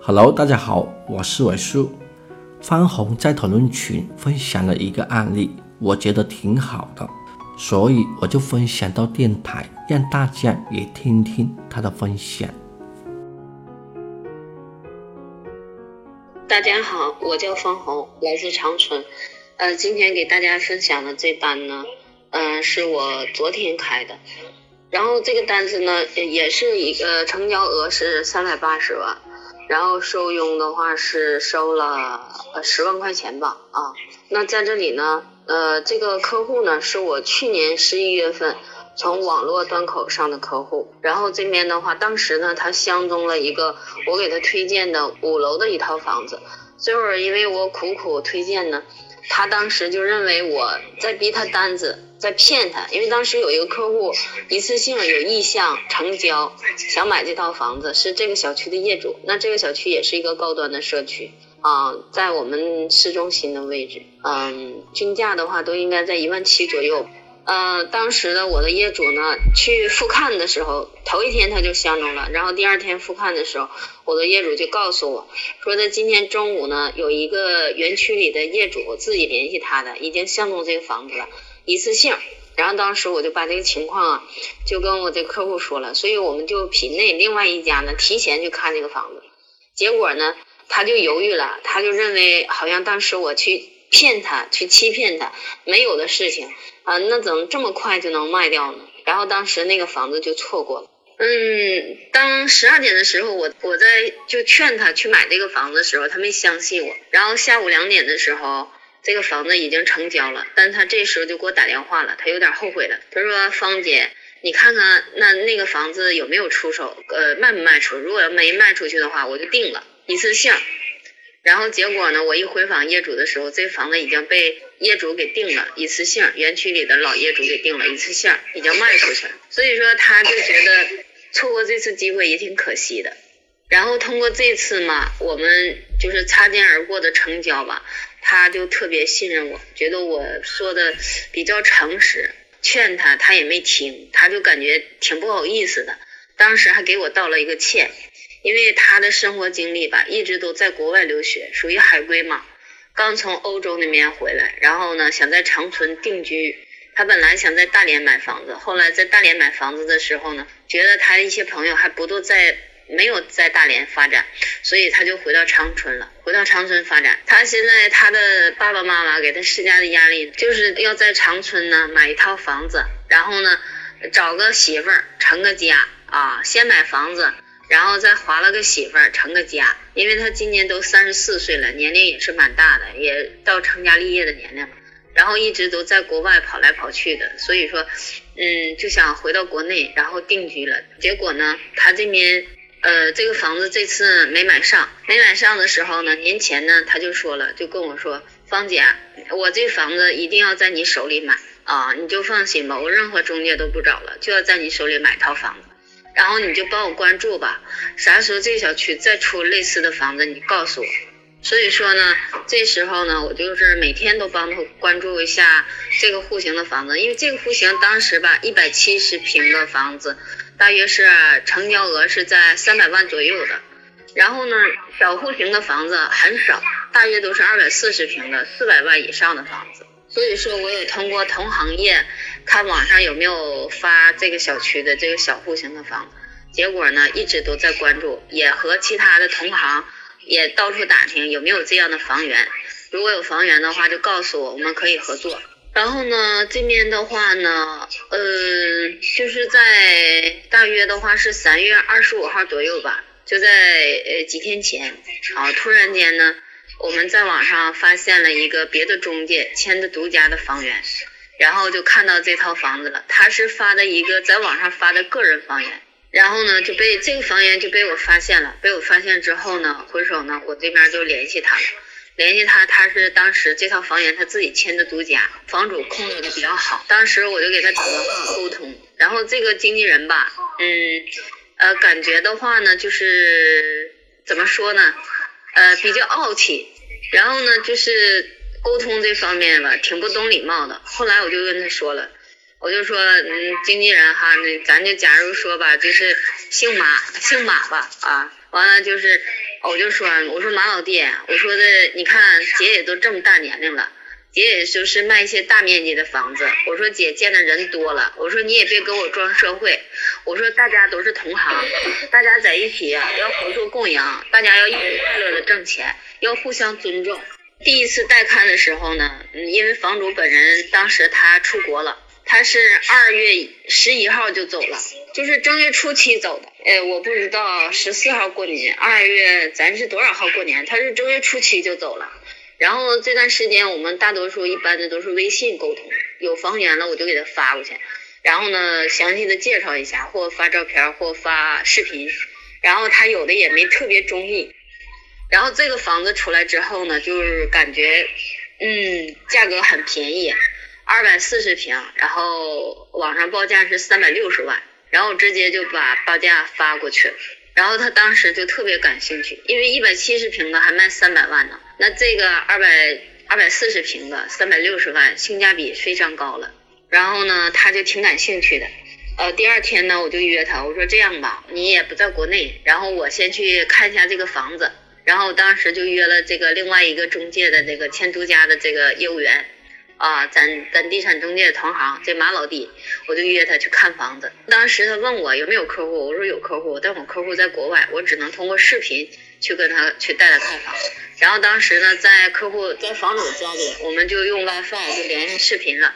Hello，大家好，我是伟叔。方红在讨论群分享了一个案例，我觉得挺好的，所以我就分享到电台，让大家也听听他的分享。大家好，我叫方红，来自长春。呃，今天给大家分享的这单呢，嗯，是我昨天开的，然后这个单子呢，也是一个成交额是三百八十万。然后收佣的话是收了十万块钱吧啊，那在这里呢，呃，这个客户呢是我去年十一月份从网络端口上的客户，然后这边的话，当时呢他相中了一个我给他推荐的五楼的一套房子，最后因为我苦苦推荐呢，他当时就认为我在逼他单子。在骗他，因为当时有一个客户一次性有意向成交，想买这套房子，是这个小区的业主。那这个小区也是一个高端的社区啊，在我们市中心的位置，嗯，均价的话都应该在一万七左右。嗯，当时的我的业主呢，去复看的时候，头一天他就相中了，然后第二天复看的时候，我的业主就告诉我，说他今天中午呢，有一个园区里的业主自己联系他的，已经相中这个房子了。一次性，然后当时我就把这个情况啊，就跟我这客户说了，所以我们就品内另外一家呢，提前去看这个房子，结果呢，他就犹豫了，他就认为好像当时我去骗他，去欺骗他，没有的事情啊，那怎么这么快就能卖掉呢？然后当时那个房子就错过了。嗯，当十二点的时候，我我在就劝他去买这个房子的时候，他没相信我，然后下午两点的时候。这个房子已经成交了，但他这时候就给我打电话了，他有点后悔了。他说：“芳姐，你看看那那个房子有没有出手？呃，卖不卖出？如果要没卖出去的话，我就定了一次性。然后结果呢，我一回访业主的时候，这房子已经被业主给定了一次性，园区里的老业主给定了一次性，已经卖出去了。所以说，他就觉得错过这次机会也挺可惜的。然后通过这次嘛，我们就是擦肩而过的成交吧。”他就特别信任我，觉得我说的比较诚实，劝他他也没听，他就感觉挺不好意思的。当时还给我道了一个歉，因为他的生活经历吧，一直都在国外留学，属于海归嘛，刚从欧洲那边回来，然后呢想在长春定居。他本来想在大连买房子，后来在大连买房子的时候呢，觉得他一些朋友还不都在。没有在大连发展，所以他就回到长春了。回到长春发展，他现在他的爸爸妈妈给他施加的压力，就是要在长春呢买一套房子，然后呢找个媳妇儿成个家啊，先买房子，然后再划了个媳妇儿成个家。因为他今年都三十四岁了，年龄也是蛮大的，也到成家立业的年龄了。然后一直都在国外跑来跑去的，所以说，嗯，就想回到国内，然后定居了。结果呢，他这边。呃，这个房子这次没买上，没买上的时候呢，年前呢他就说了，就跟我说，芳姐，我这房子一定要在你手里买啊，你就放心吧，我任何中介都不找了，就要在你手里买套房子，然后你就帮我关注吧，啥时候这小区再出类似的房子，你告诉我。所以说呢，这时候呢，我就是每天都帮他关注一下这个户型的房子，因为这个户型当时吧，一百七十平的房子。大约是成交额是在三百万左右的，然后呢，小户型的房子很少，大约都是二百四十平的四百万以上的房子。所以说，我也通过同行业看网上有没有发这个小区的这个小户型的房子，结果呢，一直都在关注，也和其他的同行也到处打听有没有这样的房源，如果有房源的话，就告诉我，我们可以合作。然后呢，这边的话呢，呃，就是在大约的话是三月二十五号左右吧，就在呃几天前，啊，突然间呢，我们在网上发现了一个别的中介签的独家的房源，然后就看到这套房子了，他是发的一个在网上发的个人房源，然后呢就被这个房源就被我发现了，被我发现之后呢，回首呢我这边就联系他了。联系他，他是当时这套房源他自己签的独家，房主控制的比较好。当时我就给他打电话沟通，然后这个经纪人吧，嗯，呃，感觉的话呢，就是怎么说呢，呃，比较傲气，然后呢，就是沟通这方面吧，挺不懂礼貌的。后来我就跟他说了，我就说，嗯，经纪人哈，那咱就假如说吧，就是姓马，姓马吧，啊，完了就是。我就说，我说马老弟，我说的，你看姐也都这么大年龄了，姐也就是卖一些大面积的房子。我说姐见的人多了，我说你也别给我装社会。我说大家都是同行，大家在一起，要合作共赢，大家要一起快乐的挣钱，要互相尊重。第一次带看的时候呢，因为房主本人当时他出国了。他是二月十一号就走了，就是正月初七走的。哎，我不知道十四号过年，二月咱是多少号过年？他是正月初七就走了。然后这段时间我们大多数一般的都是微信沟通，有房源了我就给他发过去，然后呢详细的介绍一下，或发照片或发视频。然后他有的也没特别中意。然后这个房子出来之后呢，就是感觉嗯价格很便宜。二百四十平，然后网上报价是三百六十万，然后我直接就把报价发过去了，然后他当时就特别感兴趣，因为一百七十平的还卖三百万呢，那这个二百二百四十平的三百六十万，性价比非常高了，然后呢他就挺感兴趣的，呃第二天呢我就约他，我说这样吧，你也不在国内，然后我先去看一下这个房子，然后当时就约了这个另外一个中介的这个签独家的这个业务员。啊，咱咱地产中介同行，这马老弟，我就约他去看房子。当时他问我有没有客户，我说有客户，但我客户在国外，我只能通过视频去跟他去带他看房。然后当时呢，在客户在房主家里，我们就用 WiFi 就连上视频了。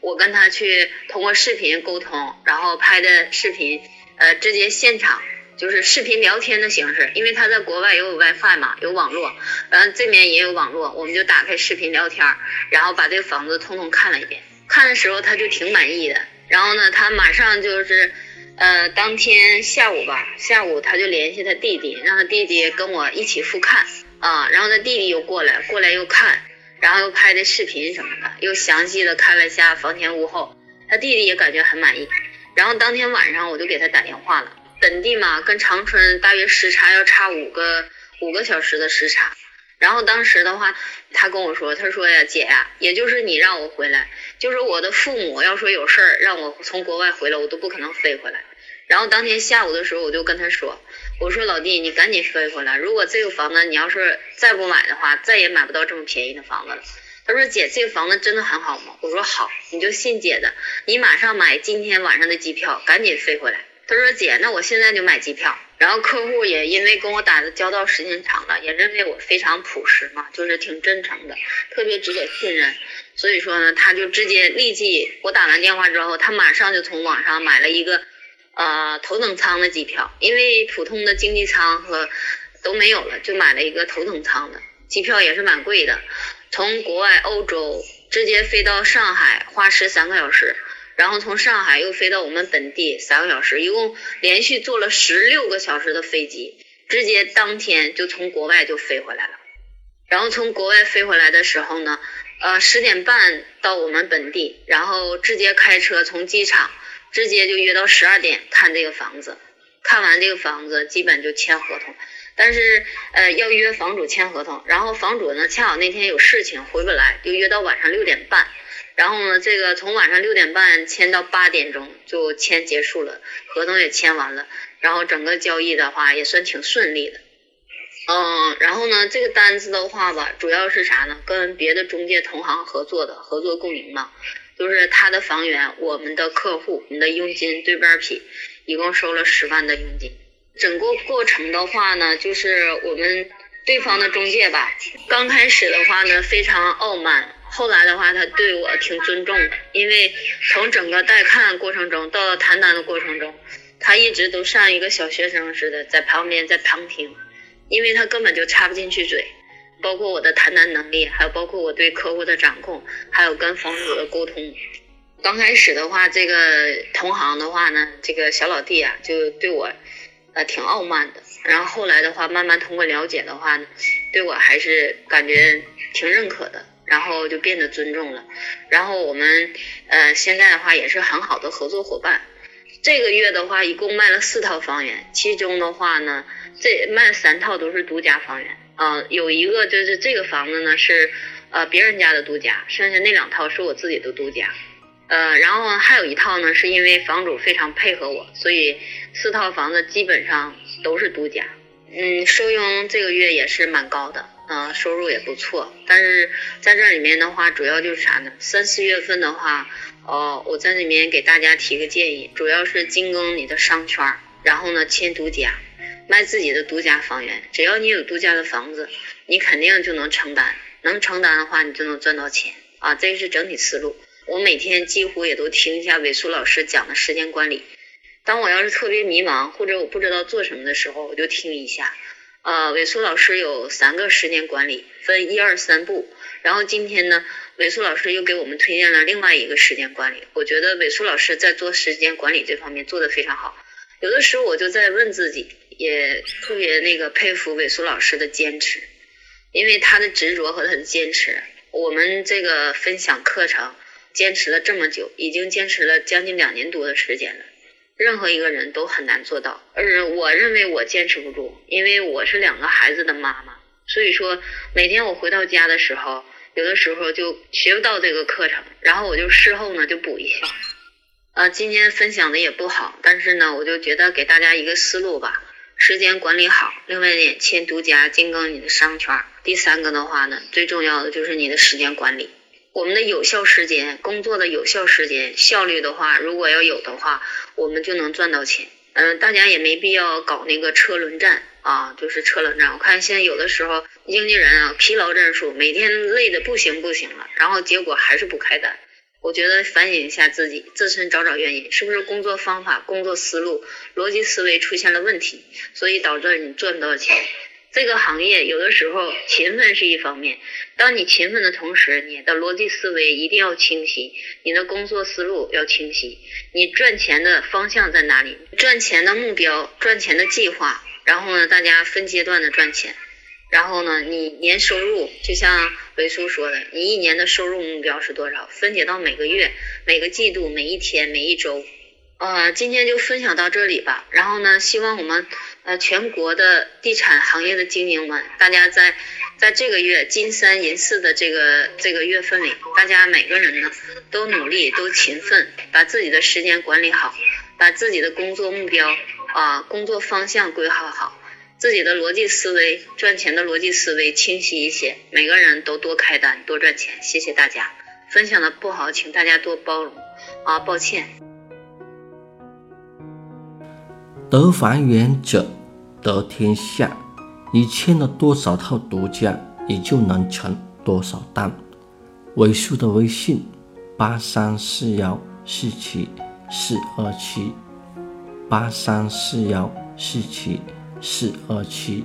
我跟他去通过视频沟通，然后拍的视频，呃，直接现场。就是视频聊天的形式，因为他在国外也有 WiFi 嘛，有网络，然后这边也有网络，我们就打开视频聊天，然后把这个房子通通看了一遍。看的时候他就挺满意的，然后呢，他马上就是，呃，当天下午吧，下午他就联系他弟弟，让他弟弟跟我一起复看啊，然后他弟弟又过来，过来又看，然后又拍的视频什么的，又详细的看了一下房前屋后，他弟弟也感觉很满意，然后当天晚上我就给他打电话了。本地嘛，跟长春大约时差要差五个五个小时的时差。然后当时的话，他跟我说，他说呀，姐呀，也就是你让我回来，就是我的父母要说有事儿让我从国外回来，我都不可能飞回来。然后当天下午的时候，我就跟他说，我说老弟，你赶紧飞回来，如果这个房子你要是再不买的话，再也买不到这么便宜的房子了。他说姐，这个房子真的很好吗？我说好，你就信姐的，你马上买今天晚上的机票，赶紧飞回来。他说：“姐，那我现在就买机票。”然后客户也因为跟我打的交道时间长了，也认为我非常朴实嘛，就是挺真诚的，特别值得信任。所以说呢，他就直接立即我打完电话之后，他马上就从网上买了一个呃头等舱的机票，因为普通的经济舱和都没有了，就买了一个头等舱的机票，也是蛮贵的，从国外欧洲直接飞到上海，花十三个小时。然后从上海又飞到我们本地三个小时，一共连续坐了十六个小时的飞机，直接当天就从国外就飞回来了。然后从国外飞回来的时候呢，呃十点半到我们本地，然后直接开车从机场直接就约到十二点看这个房子，看完这个房子基本就签合同，但是呃要约房主签合同，然后房主呢恰好那天有事情回不来，就约到晚上六点半。然后呢，这个从晚上六点半签到八点钟就签结束了，合同也签完了，然后整个交易的话也算挺顺利的。嗯，然后呢，这个单子的话吧，主要是啥呢？跟别的中介同行合作的，合作共赢嘛，就是他的房源，我们的客户，你的佣金对半劈，一共收了十万的佣金。整个过程的话呢，就是我们对方的中介吧，刚开始的话呢，非常傲慢。后来的话，他对我挺尊重的，因为从整个带看过程中到谈单的过程中，他一直都像一个小学生似的在旁边在旁听，因为他根本就插不进去嘴，包括我的谈单能力，还有包括我对客户的掌控，还有跟房主的沟通。刚开始的话，这个同行的话呢，这个小老弟啊，就对我呃挺傲慢的，然后后来的话，慢慢通过了解的话呢，对我还是感觉挺认可的。然后就变得尊重了，然后我们呃现在的话也是很好的合作伙伴。这个月的话一共卖了四套房源，其中的话呢，这卖三套都是独家房源，呃有一个就是这个房子呢是呃别人家的独家，剩下那两套是我自己的独家，呃然后还有一套呢是因为房主非常配合我，所以四套房子基本上都是独家。嗯，收佣这个月也是蛮高的，嗯，收入也不错。但是在这里面的话，主要就是啥呢？三四月份的话，哦，我在里面给大家提个建议，主要是精耕你的商圈，然后呢签独家，卖自己的独家房源。只要你有独家的房子，你肯定就能承担，能承担的话，你就能赚到钱啊。这是整体思路。我每天几乎也都听一下伟苏老师讲的时间管理。当我要是特别迷茫或者我不知道做什么的时候，我就听一下。呃，伟苏老师有三个时间管理，分一二三步。然后今天呢，伟苏老师又给我们推荐了另外一个时间管理。我觉得伟苏老师在做时间管理这方面做的非常好。有的时候我就在问自己，也特别那个佩服伟苏老师的坚持，因为他的执着和他的坚持，我们这个分享课程。坚持了这么久，已经坚持了将近两年多的时间了。任何一个人都很难做到，而我认为我坚持不住，因为我是两个孩子的妈妈。所以说，每天我回到家的时候，有的时候就学不到这个课程，然后我就事后呢就补一下。啊，今天分享的也不好，但是呢，我就觉得给大家一个思路吧：时间管理好，另外呢，签独家，精耕你的商圈。第三个的话呢，最重要的就是你的时间管理。我们的有效时间，工作的有效时间效率的话，如果要有的话，我们就能赚到钱。嗯，大家也没必要搞那个车轮战啊，就是车轮战。我看现在有的时候经纪人啊，疲劳战术，每天累的不行不行了，然后结果还是不开单。我觉得反省一下自己，自身找找原因，是不是工作方法、工作思路、逻辑思维出现了问题，所以导致你赚不到钱。这个行业有的时候勤奋是一方面，当你勤奋的同时，你的逻辑思维一定要清晰，你的工作思路要清晰，你赚钱的方向在哪里？赚钱的目标、赚钱的计划，然后呢，大家分阶段的赚钱，然后呢，你年收入就像维叔说的，你一年的收入目标是多少？分解到每个月、每个季度、每一天、每一周。呃，今天就分享到这里吧。然后呢，希望我们呃全国的地产行业的精英们，大家在在这个月金三银四的这个这个月份里，大家每个人呢都努力，都勤奋，把自己的时间管理好，把自己的工作目标啊工作方向规划好，自己的逻辑思维赚钱的逻辑思维清晰一些，每个人都多开单，多赚钱。谢谢大家，分享的不好，请大家多包容啊，抱歉。得房源者得天下。你签了多少套独家，你就能成多少单。尾数的微信：八三四幺四七四二七，八三四幺四七四二七。